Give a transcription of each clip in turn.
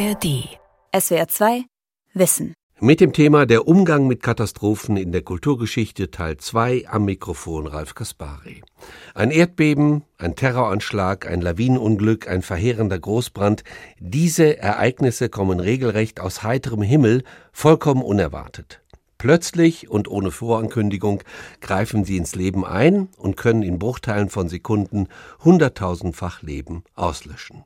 ARD. SWR 2 Wissen. Mit dem Thema Der Umgang mit Katastrophen in der Kulturgeschichte Teil 2 am Mikrofon Ralf Kaspari. Ein Erdbeben, ein Terroranschlag, ein Lawinenunglück, ein verheerender Großbrand, diese Ereignisse kommen regelrecht aus heiterem Himmel, vollkommen unerwartet. Plötzlich und ohne Vorankündigung greifen sie ins Leben ein und können in Bruchteilen von Sekunden hunderttausendfach Leben auslöschen.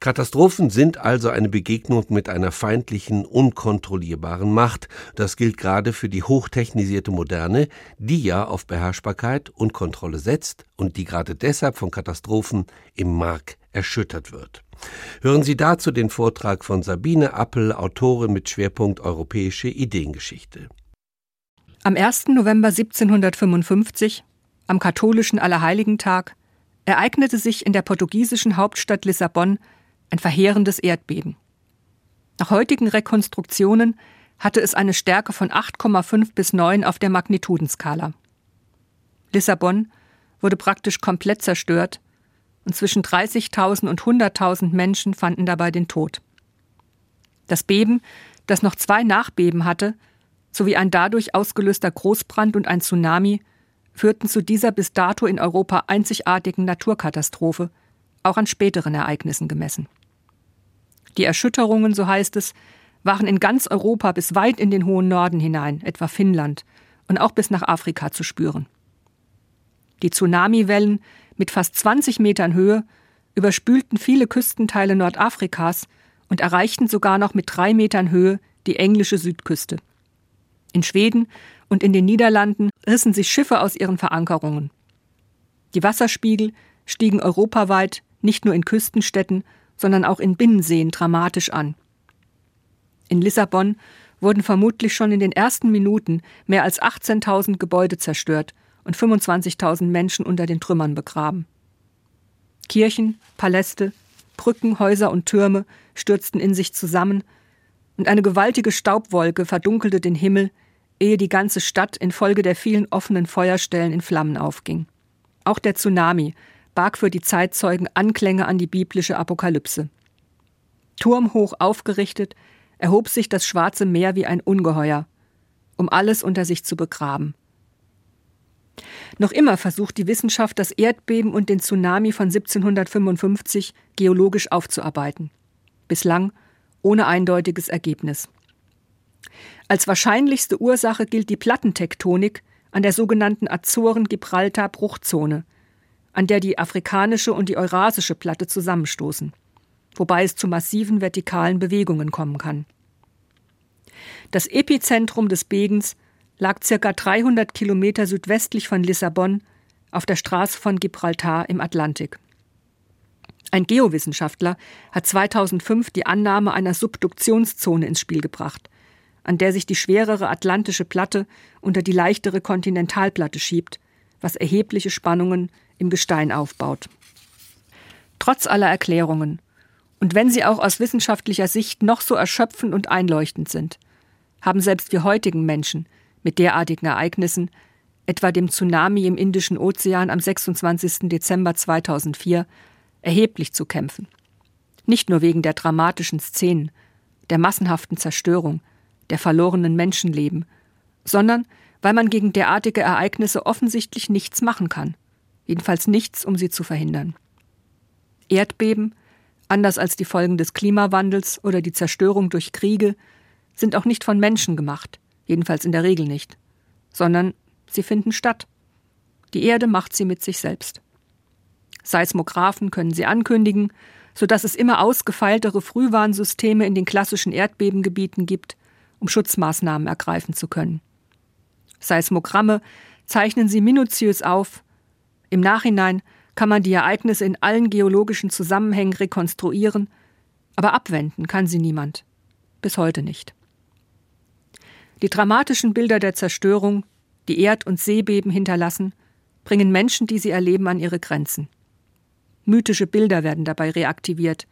Katastrophen sind also eine Begegnung mit einer feindlichen, unkontrollierbaren Macht. Das gilt gerade für die hochtechnisierte Moderne, die ja auf Beherrschbarkeit und Kontrolle setzt und die gerade deshalb von Katastrophen im Mark erschüttert wird. Hören Sie dazu den Vortrag von Sabine Appel, Autorin mit Schwerpunkt Europäische Ideengeschichte. Am 1. November 1755, am katholischen Allerheiligentag, ereignete sich in der portugiesischen Hauptstadt Lissabon ein verheerendes Erdbeben. Nach heutigen Rekonstruktionen hatte es eine Stärke von 8,5 bis 9 auf der Magnitudenskala. Lissabon wurde praktisch komplett zerstört und zwischen 30.000 und 100.000 Menschen fanden dabei den Tod. Das Beben, das noch zwei Nachbeben hatte, sowie ein dadurch ausgelöster Großbrand und ein Tsunami führten zu dieser bis dato in Europa einzigartigen Naturkatastrophe, auch an späteren Ereignissen gemessen. Die Erschütterungen, so heißt es, waren in ganz Europa bis weit in den hohen Norden hinein, etwa Finnland, und auch bis nach Afrika zu spüren. Die Tsunamiwellen mit fast 20 Metern Höhe überspülten viele Küstenteile Nordafrikas und erreichten sogar noch mit drei Metern Höhe die englische Südküste. In Schweden und in den Niederlanden rissen sich Schiffe aus ihren Verankerungen. Die Wasserspiegel stiegen europaweit nicht nur in Küstenstädten, sondern auch in Binnenseen dramatisch an. In Lissabon wurden vermutlich schon in den ersten Minuten mehr als 18.000 Gebäude zerstört und 25.000 Menschen unter den Trümmern begraben. Kirchen, Paläste, Brücken, Häuser und Türme stürzten in sich zusammen, und eine gewaltige Staubwolke verdunkelte den Himmel, ehe die ganze Stadt infolge der vielen offenen Feuerstellen in Flammen aufging. Auch der Tsunami barg für die Zeitzeugen Anklänge an die biblische Apokalypse. Turmhoch aufgerichtet, erhob sich das Schwarze Meer wie ein Ungeheuer, um alles unter sich zu begraben. Noch immer versucht die Wissenschaft, das Erdbeben und den Tsunami von 1755 geologisch aufzuarbeiten. Bislang ohne eindeutiges Ergebnis. Als wahrscheinlichste Ursache gilt die Plattentektonik an der sogenannten Azoren-Gibraltar-Bruchzone, an der die afrikanische und die eurasische Platte zusammenstoßen, wobei es zu massiven vertikalen Bewegungen kommen kann. Das Epizentrum des Begens lag circa 300 Kilometer südwestlich von Lissabon auf der Straße von Gibraltar im Atlantik. Ein Geowissenschaftler hat 2005 die Annahme einer Subduktionszone ins Spiel gebracht, an der sich die schwerere atlantische Platte unter die leichtere Kontinentalplatte schiebt, was erhebliche Spannungen im Gestein aufbaut. Trotz aller Erklärungen, und wenn sie auch aus wissenschaftlicher Sicht noch so erschöpfend und einleuchtend sind, haben selbst wir heutigen Menschen mit derartigen Ereignissen, etwa dem Tsunami im Indischen Ozean am 26. Dezember 2004, erheblich zu kämpfen. Nicht nur wegen der dramatischen Szenen, der massenhaften Zerstörung, der verlorenen Menschenleben, sondern weil man gegen derartige Ereignisse offensichtlich nichts machen kann, jedenfalls nichts, um sie zu verhindern. Erdbeben, anders als die Folgen des Klimawandels oder die Zerstörung durch Kriege, sind auch nicht von Menschen gemacht, jedenfalls in der Regel nicht, sondern sie finden statt. Die Erde macht sie mit sich selbst. Seismographen können sie ankündigen, sodass es immer ausgefeiltere Frühwarnsysteme in den klassischen Erdbebengebieten gibt, um Schutzmaßnahmen ergreifen zu können. Seismogramme zeichnen sie minutiös auf. Im Nachhinein kann man die Ereignisse in allen geologischen Zusammenhängen rekonstruieren, aber abwenden kann sie niemand. Bis heute nicht. Die dramatischen Bilder der Zerstörung, die Erd- und Seebeben hinterlassen, bringen Menschen, die sie erleben, an ihre Grenzen. Mythische Bilder werden dabei reaktiviert.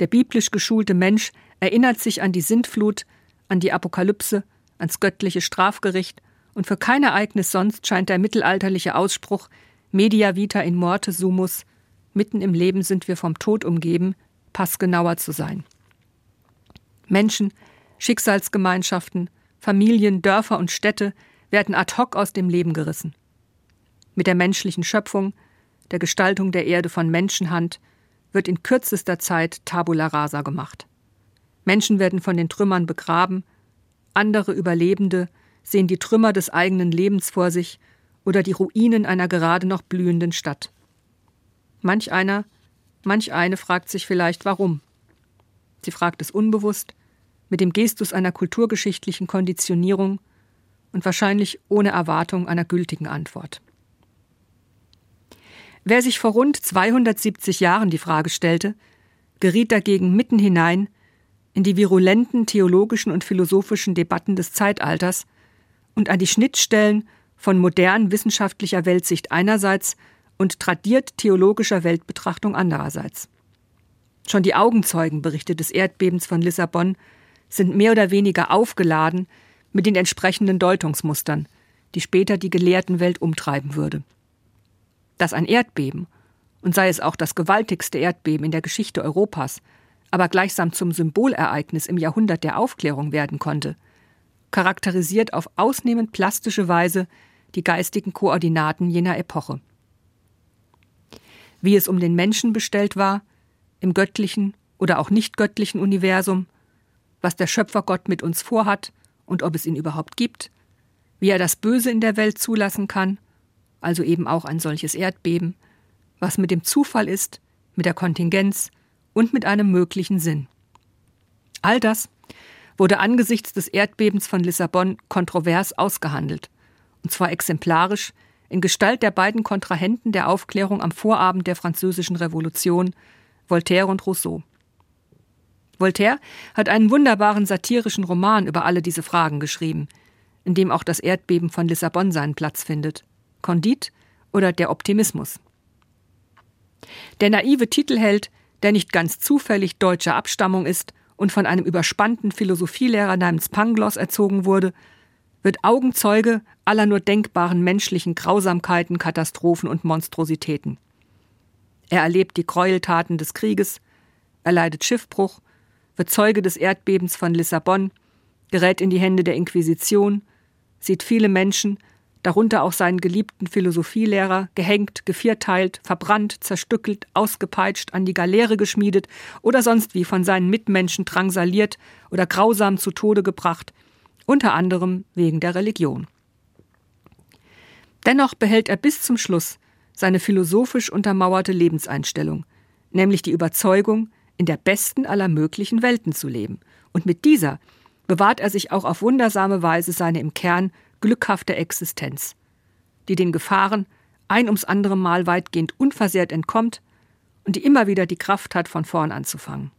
Der biblisch geschulte Mensch erinnert sich an die Sintflut, an die Apokalypse, ans göttliche Strafgericht, und für kein Ereignis sonst scheint der mittelalterliche Ausspruch Media vita in morte sumus, mitten im Leben sind wir vom Tod umgeben, passgenauer zu sein. Menschen, Schicksalsgemeinschaften, Familien, Dörfer und Städte werden ad hoc aus dem Leben gerissen. Mit der menschlichen Schöpfung, der Gestaltung der Erde von Menschenhand, wird in kürzester Zeit Tabula rasa gemacht. Menschen werden von den Trümmern begraben, andere Überlebende sehen die Trümmer des eigenen Lebens vor sich oder die Ruinen einer gerade noch blühenden Stadt. Manch einer, manch eine fragt sich vielleicht, warum. Sie fragt es unbewusst, mit dem Gestus einer kulturgeschichtlichen Konditionierung und wahrscheinlich ohne Erwartung einer gültigen Antwort. Wer sich vor rund 270 Jahren die Frage stellte, geriet dagegen mitten hinein in die virulenten theologischen und philosophischen Debatten des Zeitalters und an die Schnittstellen von modern wissenschaftlicher Weltsicht einerseits und tradiert theologischer Weltbetrachtung andererseits. Schon die Augenzeugenberichte des Erdbebens von Lissabon sind mehr oder weniger aufgeladen mit den entsprechenden Deutungsmustern, die später die gelehrten Welt umtreiben würde. Dass ein Erdbeben, und sei es auch das gewaltigste Erdbeben in der Geschichte Europas, aber gleichsam zum Symbolereignis im Jahrhundert der Aufklärung werden konnte, charakterisiert auf ausnehmend plastische Weise die geistigen Koordinaten jener Epoche. Wie es um den Menschen bestellt war, im göttlichen oder auch nicht göttlichen Universum, was der Schöpfergott mit uns vorhat und ob es ihn überhaupt gibt, wie er das Böse in der Welt zulassen kann, also eben auch ein solches Erdbeben, was mit dem Zufall ist, mit der Kontingenz und mit einem möglichen Sinn. All das wurde angesichts des Erdbebens von Lissabon kontrovers ausgehandelt, und zwar exemplarisch in Gestalt der beiden Kontrahenten der Aufklärung am Vorabend der Französischen Revolution, Voltaire und Rousseau. Voltaire hat einen wunderbaren satirischen Roman über alle diese Fragen geschrieben, in dem auch das Erdbeben von Lissabon seinen Platz findet. Condit oder der Optimismus. Der naive Titelheld, der nicht ganz zufällig deutscher Abstammung ist und von einem überspannten Philosophielehrer namens Pangloss erzogen wurde, wird Augenzeuge aller nur denkbaren menschlichen Grausamkeiten, Katastrophen und Monstrositäten. Er erlebt die Gräueltaten des Krieges, er leidet Schiffbruch, wird Zeuge des Erdbebens von Lissabon, gerät in die Hände der Inquisition, sieht viele Menschen, darunter auch seinen geliebten Philosophielehrer, gehängt, gevierteilt, verbrannt, zerstückelt, ausgepeitscht, an die Galeere geschmiedet oder sonst wie von seinen Mitmenschen drangsaliert oder grausam zu Tode gebracht, unter anderem wegen der Religion. Dennoch behält er bis zum Schluss seine philosophisch untermauerte Lebenseinstellung, nämlich die Überzeugung, in der besten aller möglichen Welten zu leben. Und mit dieser bewahrt er sich auch auf wundersame Weise seine im Kern glückhafte Existenz, die den Gefahren ein ums andere Mal weitgehend unversehrt entkommt und die immer wieder die Kraft hat, von vorn anzufangen.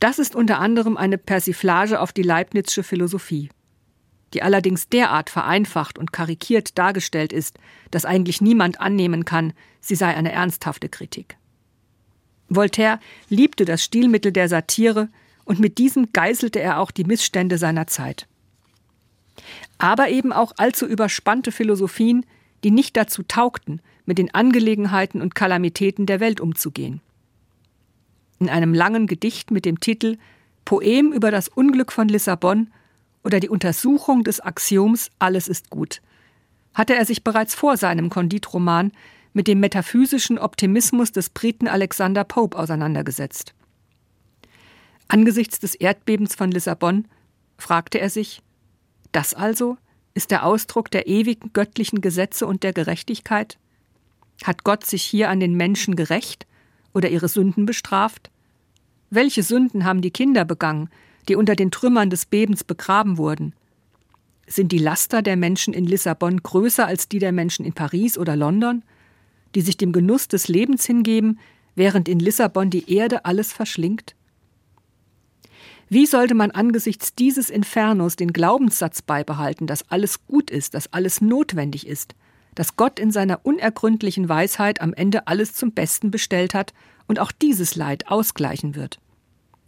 Das ist unter anderem eine Persiflage auf die Leibnizsche Philosophie, die allerdings derart vereinfacht und karikiert dargestellt ist, dass eigentlich niemand annehmen kann, sie sei eine ernsthafte Kritik. Voltaire liebte das Stilmittel der Satire und mit diesem geißelte er auch die Missstände seiner Zeit. Aber eben auch allzu überspannte Philosophien, die nicht dazu taugten, mit den Angelegenheiten und Kalamitäten der Welt umzugehen in einem langen Gedicht mit dem Titel Poem über das Unglück von Lissabon oder die Untersuchung des Axioms Alles ist gut, hatte er sich bereits vor seinem Konditroman mit dem metaphysischen Optimismus des Briten Alexander Pope auseinandergesetzt. Angesichts des Erdbebens von Lissabon fragte er sich, das also ist der Ausdruck der ewigen göttlichen Gesetze und der Gerechtigkeit? Hat Gott sich hier an den Menschen gerecht oder ihre Sünden bestraft? Welche Sünden haben die Kinder begangen, die unter den Trümmern des Bebens begraben wurden? Sind die Laster der Menschen in Lissabon größer als die der Menschen in Paris oder London, die sich dem Genuss des Lebens hingeben, während in Lissabon die Erde alles verschlingt? Wie sollte man angesichts dieses Infernos den Glaubenssatz beibehalten, dass alles gut ist, dass alles notwendig ist, dass Gott in seiner unergründlichen Weisheit am Ende alles zum Besten bestellt hat und auch dieses Leid ausgleichen wird.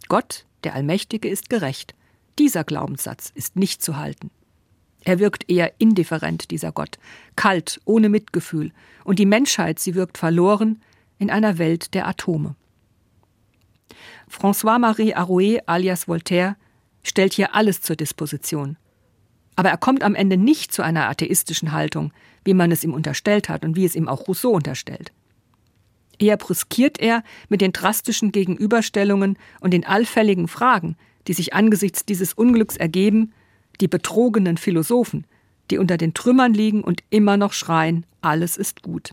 Gott, der Allmächtige, ist gerecht. Dieser Glaubenssatz ist nicht zu halten. Er wirkt eher indifferent, dieser Gott, kalt, ohne Mitgefühl, und die Menschheit, sie wirkt verloren in einer Welt der Atome. François-Marie Arouet alias Voltaire stellt hier alles zur Disposition. Aber er kommt am Ende nicht zu einer atheistischen Haltung, wie man es ihm unterstellt hat und wie es ihm auch Rousseau unterstellt. Eher brüskiert er mit den drastischen Gegenüberstellungen und den allfälligen Fragen, die sich angesichts dieses Unglücks ergeben, die betrogenen Philosophen, die unter den Trümmern liegen und immer noch schreien, alles ist gut.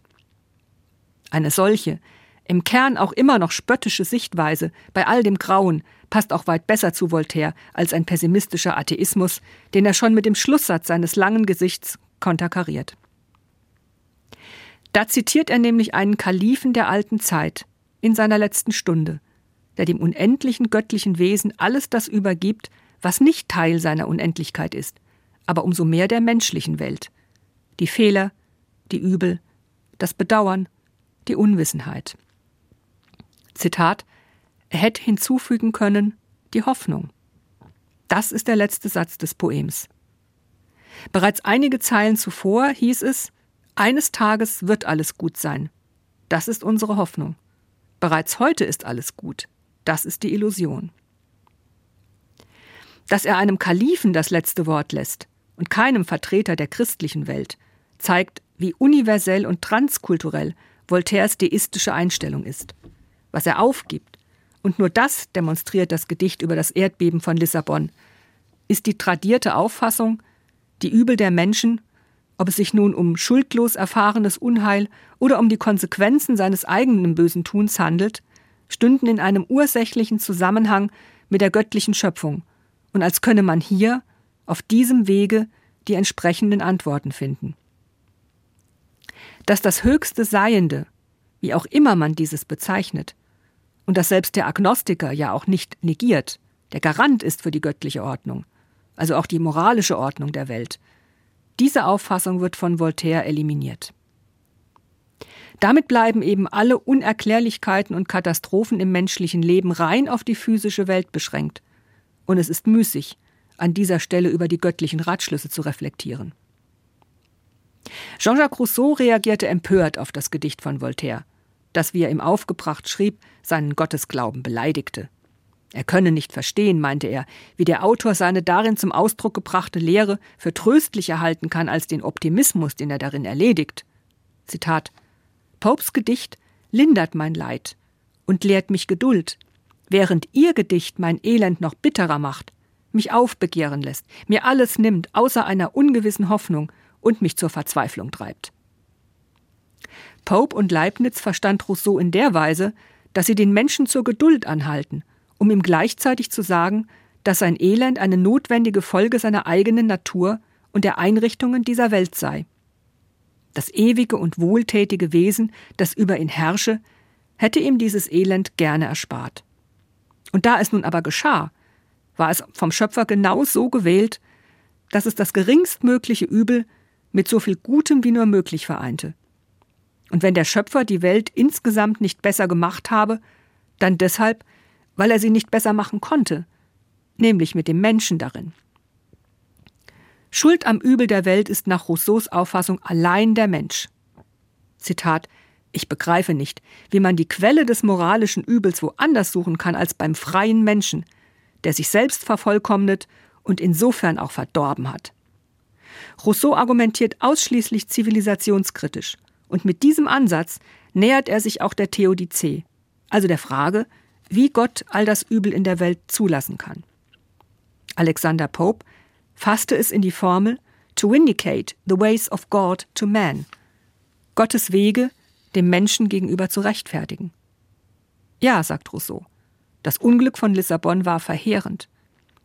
Eine solche, im Kern auch immer noch spöttische Sichtweise bei all dem Grauen passt auch weit besser zu Voltaire als ein pessimistischer Atheismus, den er schon mit dem Schlusssatz seines langen Gesichts konterkariert. Da zitiert er nämlich einen Kalifen der alten Zeit in seiner letzten Stunde, der dem unendlichen göttlichen Wesen alles das übergibt, was nicht Teil seiner Unendlichkeit ist, aber umso mehr der menschlichen Welt. Die Fehler, die Übel, das Bedauern, die Unwissenheit. Zitat Er hätte hinzufügen können die Hoffnung. Das ist der letzte Satz des Poems. Bereits einige Zeilen zuvor hieß es Eines Tages wird alles gut sein. Das ist unsere Hoffnung. Bereits heute ist alles gut. Das ist die Illusion. Dass er einem Kalifen das letzte Wort lässt und keinem Vertreter der christlichen Welt, zeigt, wie universell und transkulturell Voltaires deistische Einstellung ist. Was er aufgibt, und nur das demonstriert das Gedicht über das Erdbeben von Lissabon, ist die tradierte Auffassung, die Übel der Menschen, ob es sich nun um schuldlos erfahrenes Unheil oder um die Konsequenzen seines eigenen bösen Tuns handelt, stünden in einem ursächlichen Zusammenhang mit der göttlichen Schöpfung und als könne man hier, auf diesem Wege, die entsprechenden Antworten finden. Dass das höchste Seiende, wie auch immer man dieses bezeichnet, und dass selbst der Agnostiker ja auch nicht negiert, der Garant ist für die göttliche Ordnung, also auch die moralische Ordnung der Welt. Diese Auffassung wird von Voltaire eliminiert. Damit bleiben eben alle Unerklärlichkeiten und Katastrophen im menschlichen Leben rein auf die physische Welt beschränkt. Und es ist müßig, an dieser Stelle über die göttlichen Ratschlüsse zu reflektieren. Jean-Jacques Rousseau reagierte empört auf das Gedicht von Voltaire, das, wie er ihm aufgebracht schrieb, seinen Gottesglauben beleidigte. Er könne nicht verstehen, meinte er, wie der Autor seine darin zum Ausdruck gebrachte Lehre für tröstlicher halten kann als den Optimismus, den er darin erledigt. Zitat Popes Gedicht lindert mein Leid und lehrt mich Geduld, während ihr Gedicht mein Elend noch bitterer macht, mich aufbegehren lässt, mir alles nimmt, außer einer ungewissen Hoffnung und mich zur Verzweiflung treibt. Pope und Leibniz verstand Rousseau in der Weise, dass sie den Menschen zur Geduld anhalten, um ihm gleichzeitig zu sagen, dass sein Elend eine notwendige Folge seiner eigenen Natur und der Einrichtungen dieser Welt sei. Das ewige und wohltätige Wesen, das über ihn herrsche, hätte ihm dieses Elend gerne erspart. Und da es nun aber geschah, war es vom Schöpfer genau so gewählt, dass es das geringstmögliche Übel mit so viel Gutem wie nur möglich vereinte. Und wenn der Schöpfer die Welt insgesamt nicht besser gemacht habe, dann deshalb, weil er sie nicht besser machen konnte, nämlich mit dem Menschen darin. Schuld am Übel der Welt ist nach Rousseaus Auffassung allein der Mensch. Zitat Ich begreife nicht, wie man die Quelle des moralischen Übels woanders suchen kann als beim freien Menschen, der sich selbst vervollkommnet und insofern auch verdorben hat. Rousseau argumentiert ausschließlich zivilisationskritisch und mit diesem Ansatz nähert er sich auch der Theodizee, also der Frage, wie Gott all das Übel in der Welt zulassen kann. Alexander Pope fasste es in die Formel to vindicate the ways of God to man, Gottes Wege dem Menschen gegenüber zu rechtfertigen. Ja, sagt Rousseau, das Unglück von Lissabon war verheerend.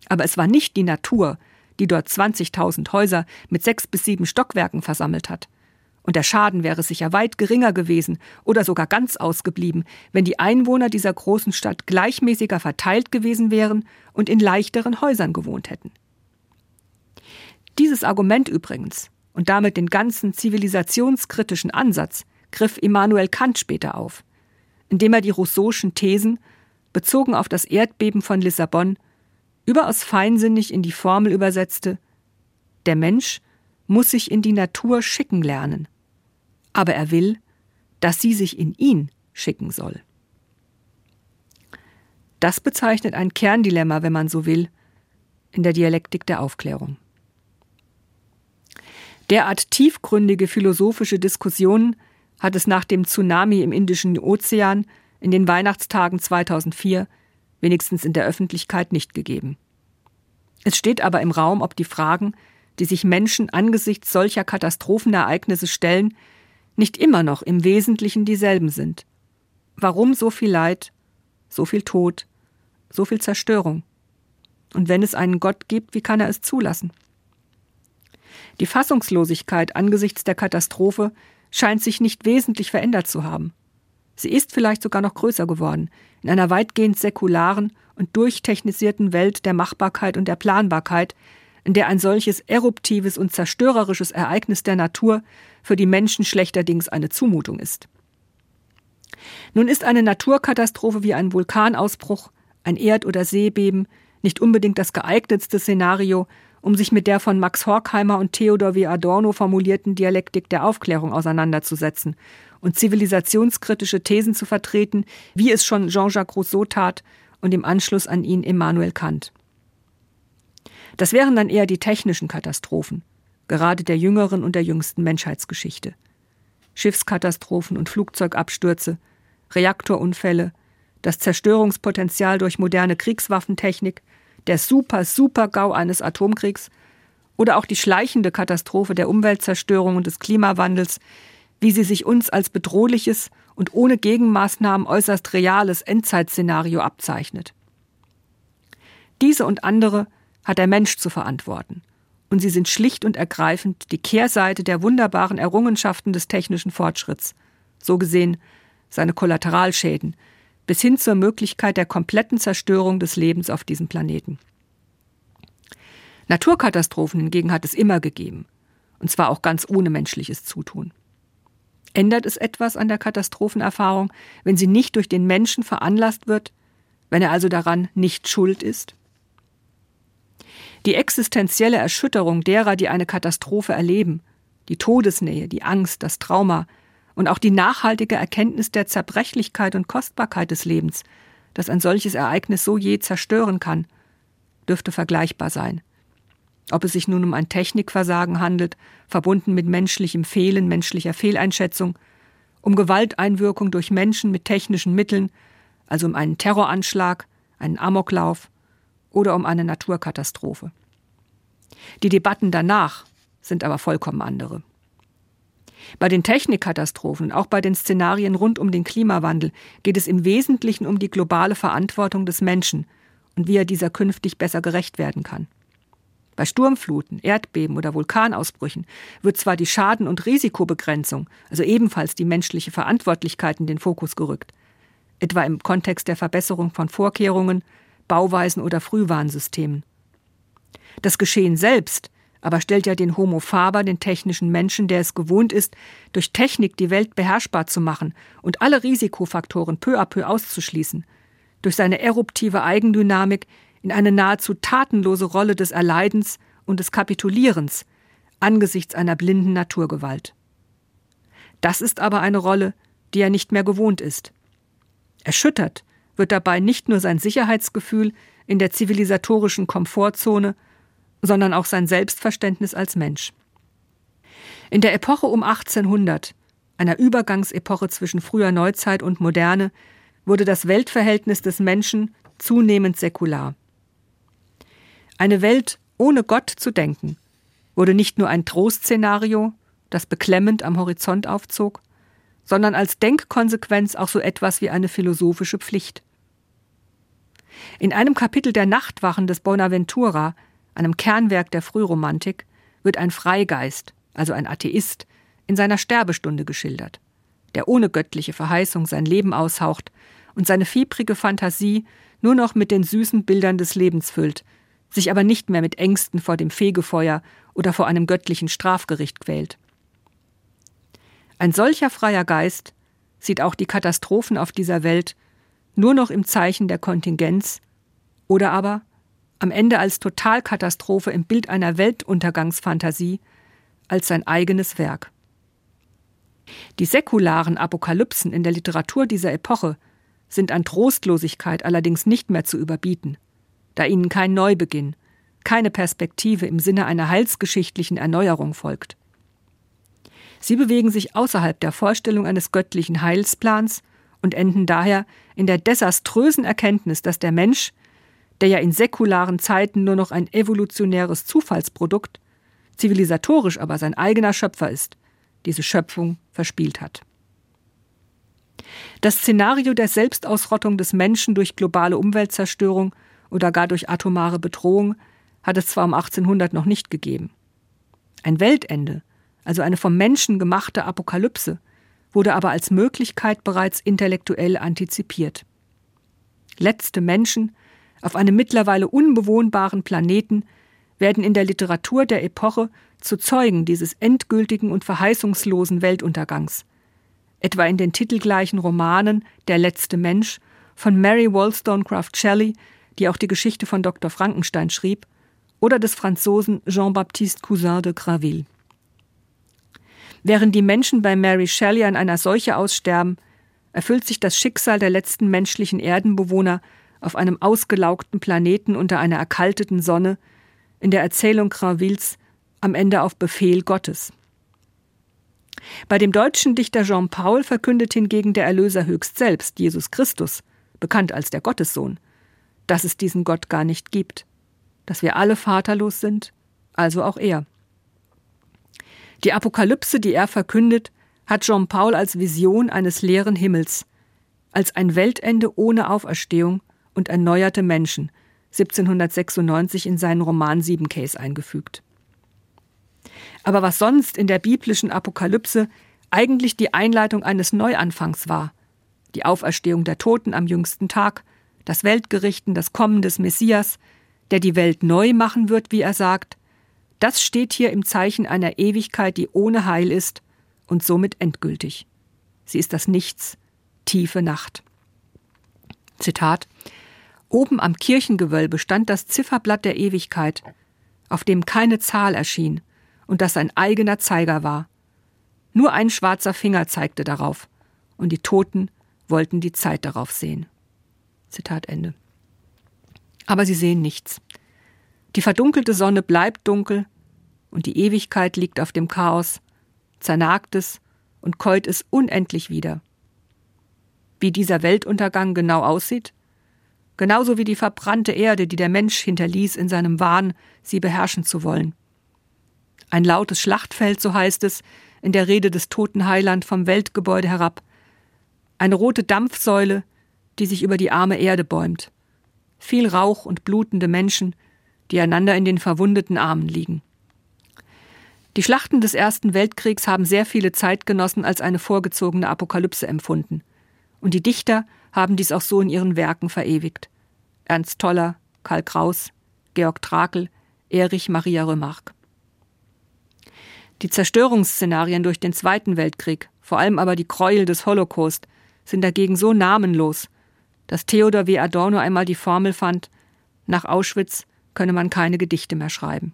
Aber es war nicht die Natur, die dort 20.000 Häuser mit sechs bis sieben Stockwerken versammelt hat. Und der Schaden wäre sicher weit geringer gewesen oder sogar ganz ausgeblieben, wenn die Einwohner dieser großen Stadt gleichmäßiger verteilt gewesen wären und in leichteren Häusern gewohnt hätten. Dieses Argument übrigens und damit den ganzen zivilisationskritischen Ansatz griff Immanuel Kant später auf, indem er die Rousseau'schen Thesen, bezogen auf das Erdbeben von Lissabon, überaus feinsinnig in die Formel übersetzte Der Mensch muss sich in die Natur schicken lernen, aber er will, dass sie sich in ihn schicken soll. Das bezeichnet ein Kerndilemma, wenn man so will, in der Dialektik der Aufklärung. Derart tiefgründige philosophische Diskussionen hat es nach dem Tsunami im Indischen Ozean in den Weihnachtstagen 2004 wenigstens in der Öffentlichkeit nicht gegeben. Es steht aber im Raum, ob die Fragen, die sich Menschen angesichts solcher Katastrophenereignisse stellen, nicht immer noch im Wesentlichen dieselben sind. Warum so viel Leid, so viel Tod, so viel Zerstörung? Und wenn es einen Gott gibt, wie kann er es zulassen? Die Fassungslosigkeit angesichts der Katastrophe scheint sich nicht wesentlich verändert zu haben. Sie ist vielleicht sogar noch größer geworden, in einer weitgehend säkularen und durchtechnisierten Welt der Machbarkeit und der Planbarkeit, in der ein solches eruptives und zerstörerisches Ereignis der Natur für die Menschen schlechterdings eine Zumutung ist. Nun ist eine Naturkatastrophe wie ein Vulkanausbruch, ein Erd- oder Seebeben nicht unbedingt das geeignetste Szenario, um sich mit der von Max Horkheimer und Theodor W. Adorno formulierten Dialektik der Aufklärung auseinanderzusetzen und zivilisationskritische Thesen zu vertreten, wie es schon Jean-Jacques Rousseau tat und im Anschluss an ihn Immanuel Kant. Das wären dann eher die technischen Katastrophen, gerade der jüngeren und der jüngsten Menschheitsgeschichte. Schiffskatastrophen und Flugzeugabstürze, Reaktorunfälle, das Zerstörungspotenzial durch moderne Kriegswaffentechnik, der Super-Super-GAU eines Atomkriegs oder auch die schleichende Katastrophe der Umweltzerstörung und des Klimawandels, wie sie sich uns als bedrohliches und ohne Gegenmaßnahmen äußerst reales Endzeitszenario abzeichnet. Diese und andere hat der Mensch zu verantworten, und sie sind schlicht und ergreifend die Kehrseite der wunderbaren Errungenschaften des technischen Fortschritts, so gesehen seine Kollateralschäden, bis hin zur Möglichkeit der kompletten Zerstörung des Lebens auf diesem Planeten. Naturkatastrophen hingegen hat es immer gegeben, und zwar auch ganz ohne menschliches Zutun. Ändert es etwas an der Katastrophenerfahrung, wenn sie nicht durch den Menschen veranlasst wird, wenn er also daran nicht schuld ist? Die existenzielle Erschütterung derer, die eine Katastrophe erleben, die Todesnähe, die Angst, das Trauma, und auch die nachhaltige Erkenntnis der Zerbrechlichkeit und Kostbarkeit des Lebens, das ein solches Ereignis so je zerstören kann, dürfte vergleichbar sein. Ob es sich nun um ein Technikversagen handelt, verbunden mit menschlichem Fehlen, menschlicher Fehleinschätzung, um Gewalteinwirkung durch Menschen mit technischen Mitteln, also um einen Terroranschlag, einen Amoklauf oder um eine Naturkatastrophe. Die Debatten danach sind aber vollkommen andere. Bei den Technikkatastrophen, auch bei den Szenarien rund um den Klimawandel, geht es im Wesentlichen um die globale Verantwortung des Menschen und wie er dieser künftig besser gerecht werden kann. Bei Sturmfluten, Erdbeben oder Vulkanausbrüchen wird zwar die Schaden- und Risikobegrenzung, also ebenfalls die menschliche Verantwortlichkeit in den Fokus gerückt, etwa im Kontext der Verbesserung von Vorkehrungen, Bauweisen oder Frühwarnsystemen. Das Geschehen selbst aber stellt ja den Homo faber, den technischen Menschen, der es gewohnt ist, durch Technik die Welt beherrschbar zu machen und alle Risikofaktoren peu à peu auszuschließen, durch seine eruptive Eigendynamik in eine nahezu tatenlose Rolle des Erleidens und des Kapitulierens angesichts einer blinden Naturgewalt. Das ist aber eine Rolle, die er nicht mehr gewohnt ist. Erschüttert wird dabei nicht nur sein Sicherheitsgefühl in der zivilisatorischen Komfortzone, sondern auch sein Selbstverständnis als Mensch. In der Epoche um 1800, einer Übergangsepoche zwischen früher Neuzeit und Moderne, wurde das Weltverhältnis des Menschen zunehmend säkular. Eine Welt ohne Gott zu denken, wurde nicht nur ein Trostszenario, das beklemmend am Horizont aufzog, sondern als Denkkonsequenz auch so etwas wie eine philosophische Pflicht. In einem Kapitel der Nachtwachen des Bonaventura einem Kernwerk der Frühromantik, wird ein Freigeist, also ein Atheist, in seiner Sterbestunde geschildert, der ohne göttliche Verheißung sein Leben aushaucht und seine fiebrige Fantasie nur noch mit den süßen Bildern des Lebens füllt, sich aber nicht mehr mit Ängsten vor dem Fegefeuer oder vor einem göttlichen Strafgericht quält. Ein solcher freier Geist sieht auch die Katastrophen auf dieser Welt nur noch im Zeichen der Kontingenz oder aber am Ende als Totalkatastrophe im Bild einer Weltuntergangsfantasie, als sein eigenes Werk. Die säkularen Apokalypsen in der Literatur dieser Epoche sind an Trostlosigkeit allerdings nicht mehr zu überbieten, da ihnen kein Neubeginn, keine Perspektive im Sinne einer heilsgeschichtlichen Erneuerung folgt. Sie bewegen sich außerhalb der Vorstellung eines göttlichen Heilsplans und enden daher in der desaströsen Erkenntnis, dass der Mensch, der ja in säkularen Zeiten nur noch ein evolutionäres Zufallsprodukt, zivilisatorisch aber sein eigener Schöpfer ist, diese Schöpfung verspielt hat. Das Szenario der Selbstausrottung des Menschen durch globale Umweltzerstörung oder gar durch atomare Bedrohung hat es zwar um 1800 noch nicht gegeben. Ein Weltende, also eine vom Menschen gemachte Apokalypse, wurde aber als Möglichkeit bereits intellektuell antizipiert. Letzte Menschen auf einem mittlerweile unbewohnbaren Planeten werden in der Literatur der Epoche zu Zeugen dieses endgültigen und verheißungslosen Weltuntergangs. Etwa in den titelgleichen Romanen Der letzte Mensch von Mary Wollstonecraft Shelley, die auch die Geschichte von Dr. Frankenstein schrieb, oder des Franzosen Jean-Baptiste Cousin de Graville. Während die Menschen bei Mary Shelley an einer Seuche aussterben, erfüllt sich das Schicksal der letzten menschlichen Erdenbewohner auf einem ausgelaugten Planeten unter einer erkalteten Sonne in der Erzählung Granvilles am Ende auf Befehl Gottes. Bei dem deutschen Dichter Jean Paul verkündet hingegen der Erlöser höchst selbst, Jesus Christus, bekannt als der Gottessohn, dass es diesen Gott gar nicht gibt, dass wir alle vaterlos sind, also auch er. Die Apokalypse, die er verkündet, hat Jean Paul als Vision eines leeren Himmels, als ein Weltende ohne Auferstehung und erneuerte Menschen, 1796 in seinen Roman Sieben Case eingefügt. Aber was sonst in der biblischen Apokalypse eigentlich die Einleitung eines Neuanfangs war, die Auferstehung der Toten am jüngsten Tag, das Weltgerichten, das Kommen des Messias, der die Welt neu machen wird, wie er sagt, das steht hier im Zeichen einer Ewigkeit, die ohne Heil ist und somit endgültig. Sie ist das Nichts, tiefe Nacht. Zitat Oben am Kirchengewölbe stand das Zifferblatt der Ewigkeit, auf dem keine Zahl erschien und das ein eigener Zeiger war. Nur ein schwarzer Finger zeigte darauf, und die Toten wollten die Zeit darauf sehen. Zitat Ende. Aber sie sehen nichts. Die verdunkelte Sonne bleibt dunkel, und die Ewigkeit liegt auf dem Chaos, zernagt es und keut es unendlich wieder. Wie dieser Weltuntergang genau aussieht, genauso wie die verbrannte Erde, die der Mensch hinterließ in seinem Wahn, sie beherrschen zu wollen. Ein lautes Schlachtfeld, so heißt es, in der Rede des toten Heiland vom Weltgebäude herab. Eine rote Dampfsäule, die sich über die arme Erde bäumt. Viel Rauch und blutende Menschen, die einander in den verwundeten Armen liegen. Die Schlachten des Ersten Weltkriegs haben sehr viele Zeitgenossen als eine vorgezogene Apokalypse empfunden. Und die Dichter haben dies auch so in ihren Werken verewigt. Ernst Toller, Karl Kraus, Georg Trakel, Erich Maria Remarque. Die Zerstörungsszenarien durch den Zweiten Weltkrieg, vor allem aber die Gräuel des Holocaust, sind dagegen so namenlos, dass Theodor W. Adorno einmal die Formel fand, nach Auschwitz könne man keine Gedichte mehr schreiben.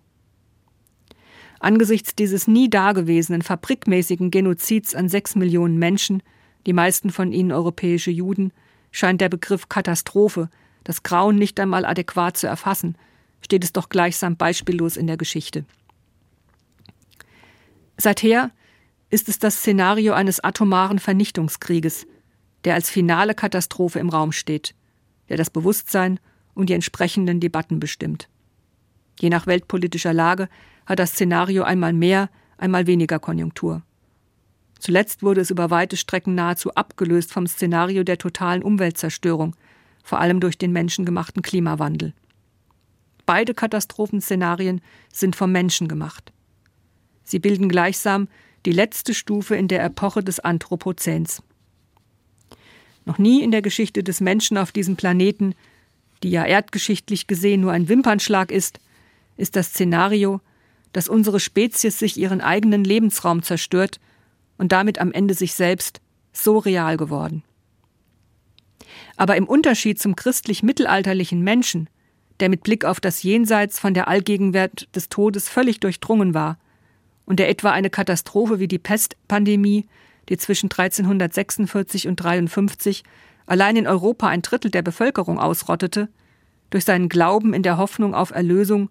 Angesichts dieses nie dagewesenen fabrikmäßigen Genozids an sechs Millionen Menschen, die meisten von ihnen europäische Juden, scheint der Begriff Katastrophe das Grauen nicht einmal adäquat zu erfassen, steht es doch gleichsam beispiellos in der Geschichte. Seither ist es das Szenario eines atomaren Vernichtungskrieges, der als finale Katastrophe im Raum steht, der das Bewusstsein und die entsprechenden Debatten bestimmt. Je nach weltpolitischer Lage hat das Szenario einmal mehr, einmal weniger Konjunktur. Zuletzt wurde es über weite Strecken nahezu abgelöst vom Szenario der totalen Umweltzerstörung, vor allem durch den menschengemachten Klimawandel. Beide Katastrophenszenarien sind vom Menschen gemacht. Sie bilden gleichsam die letzte Stufe in der Epoche des Anthropozäns. Noch nie in der Geschichte des Menschen auf diesem Planeten, die ja erdgeschichtlich gesehen nur ein Wimpernschlag ist, ist das Szenario, dass unsere Spezies sich ihren eigenen Lebensraum zerstört und damit am Ende sich selbst so real geworden. Aber im Unterschied zum christlich-mittelalterlichen Menschen, der mit Blick auf das Jenseits von der Allgegenwart des Todes völlig durchdrungen war und der etwa eine Katastrophe wie die Pestpandemie, die zwischen 1346 und 53 allein in Europa ein Drittel der Bevölkerung ausrottete, durch seinen Glauben in der Hoffnung auf Erlösung,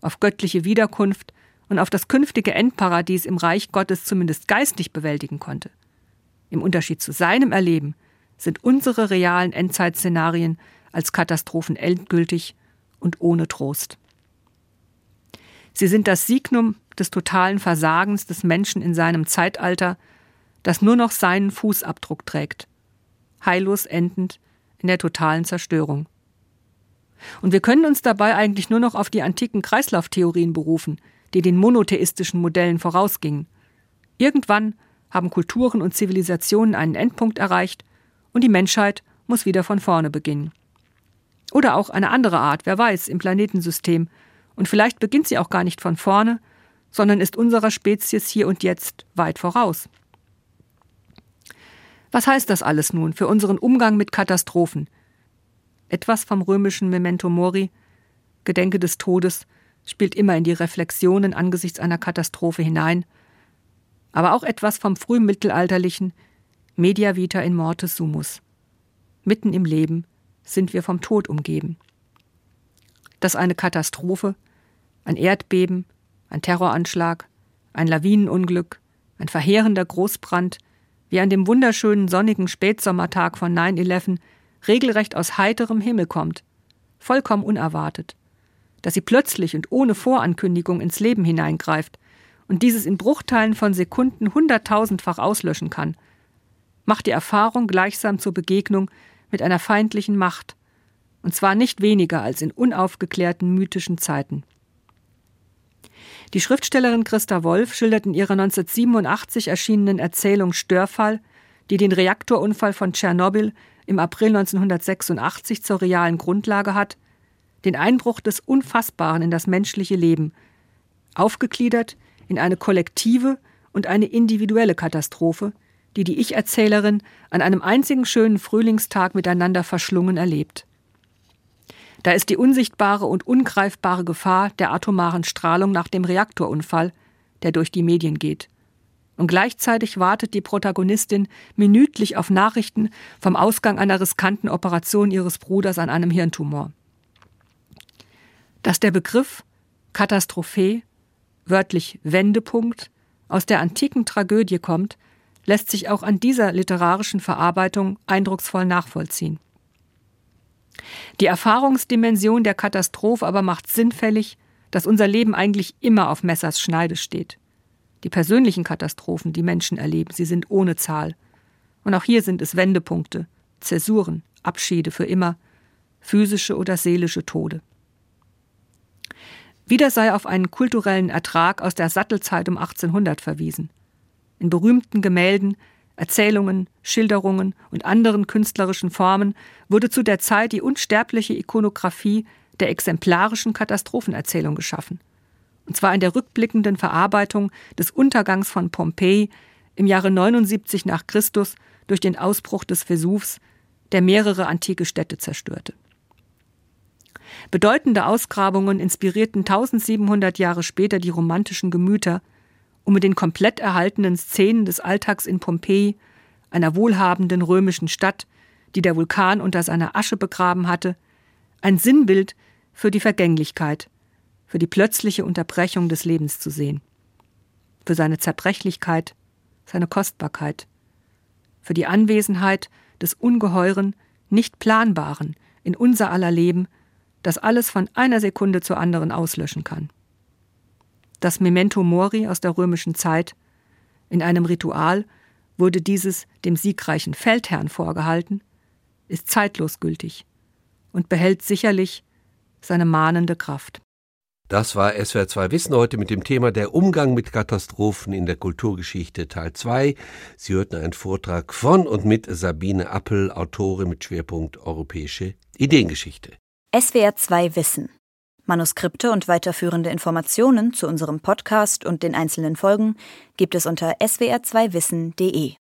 auf göttliche Wiederkunft und auf das künftige Endparadies im Reich Gottes zumindest geistig bewältigen konnte. Im Unterschied zu seinem Erleben sind unsere realen Endzeitszenarien als Katastrophen endgültig und ohne Trost. Sie sind das Signum des totalen Versagens des Menschen in seinem Zeitalter, das nur noch seinen Fußabdruck trägt, heillos endend in der totalen Zerstörung. Und wir können uns dabei eigentlich nur noch auf die antiken Kreislauftheorien berufen, die den monotheistischen Modellen vorausgingen. Irgendwann haben Kulturen und Zivilisationen einen Endpunkt erreicht und die Menschheit muss wieder von vorne beginnen. Oder auch eine andere Art, wer weiß, im Planetensystem. Und vielleicht beginnt sie auch gar nicht von vorne, sondern ist unserer Spezies hier und jetzt weit voraus. Was heißt das alles nun für unseren Umgang mit Katastrophen? Etwas vom römischen Memento Mori, Gedenke des Todes, spielt immer in die Reflexionen angesichts einer Katastrophe hinein, aber auch etwas vom frühmittelalterlichen Media vita in mortis sumus. Mitten im Leben sind wir vom Tod umgeben. Dass eine Katastrophe, ein Erdbeben, ein Terroranschlag, ein Lawinenunglück, ein verheerender Großbrand, wie an dem wunderschönen sonnigen Spätsommertag von 9-11 regelrecht aus heiterem Himmel kommt, vollkommen unerwartet, dass sie plötzlich und ohne Vorankündigung ins Leben hineingreift und dieses in Bruchteilen von Sekunden hunderttausendfach auslöschen kann, macht die Erfahrung gleichsam zur Begegnung mit einer feindlichen Macht, und zwar nicht weniger als in unaufgeklärten mythischen Zeiten. Die Schriftstellerin Christa Wolf schildert in ihrer 1987 erschienenen Erzählung Störfall, die den Reaktorunfall von Tschernobyl im April 1986 zur realen Grundlage hat, den Einbruch des Unfassbaren in das menschliche Leben, aufgegliedert in eine kollektive und eine individuelle Katastrophe, die die Ich-Erzählerin an einem einzigen schönen Frühlingstag miteinander verschlungen erlebt. Da ist die unsichtbare und ungreifbare Gefahr der atomaren Strahlung nach dem Reaktorunfall, der durch die Medien geht und gleichzeitig wartet die Protagonistin minütlich auf Nachrichten vom Ausgang einer riskanten Operation ihres Bruders an einem Hirntumor. Dass der Begriff Katastrophe, wörtlich Wendepunkt, aus der antiken Tragödie kommt, lässt sich auch an dieser literarischen Verarbeitung eindrucksvoll nachvollziehen. Die Erfahrungsdimension der Katastrophe aber macht sinnfällig, dass unser Leben eigentlich immer auf Messers Schneide steht. Die persönlichen Katastrophen, die Menschen erleben, sie sind ohne Zahl. Und auch hier sind es Wendepunkte, Zäsuren, Abschiede für immer, physische oder seelische Tode. Wieder sei auf einen kulturellen Ertrag aus der Sattelzeit um 1800 verwiesen. In berühmten Gemälden, Erzählungen, Schilderungen und anderen künstlerischen Formen wurde zu der Zeit die unsterbliche Ikonographie der exemplarischen Katastrophenerzählung geschaffen und zwar in der rückblickenden Verarbeitung des Untergangs von Pompeji im Jahre 79 nach Christus durch den Ausbruch des Vesuvs, der mehrere antike Städte zerstörte. Bedeutende Ausgrabungen inspirierten 1700 Jahre später die romantischen Gemüter, um mit den komplett erhaltenen Szenen des Alltags in Pompeji, einer wohlhabenden römischen Stadt, die der Vulkan unter seiner Asche begraben hatte, ein Sinnbild für die Vergänglichkeit für die plötzliche Unterbrechung des Lebens zu sehen, für seine Zerbrechlichkeit, seine Kostbarkeit, für die Anwesenheit des Ungeheuren, nicht Planbaren in unser aller Leben, das alles von einer Sekunde zur anderen auslöschen kann. Das Memento Mori aus der römischen Zeit, in einem Ritual wurde dieses dem siegreichen Feldherrn vorgehalten, ist zeitlos gültig und behält sicherlich seine mahnende Kraft. Das war SWR 2 Wissen heute mit dem Thema der Umgang mit Katastrophen in der Kulturgeschichte Teil 2. Sie hörten einen Vortrag von und mit Sabine Appel, Autorin mit Schwerpunkt Europäische Ideengeschichte. SWR 2 Wissen. Manuskripte und weiterführende Informationen zu unserem Podcast und den einzelnen Folgen gibt es unter swr2wissen.de.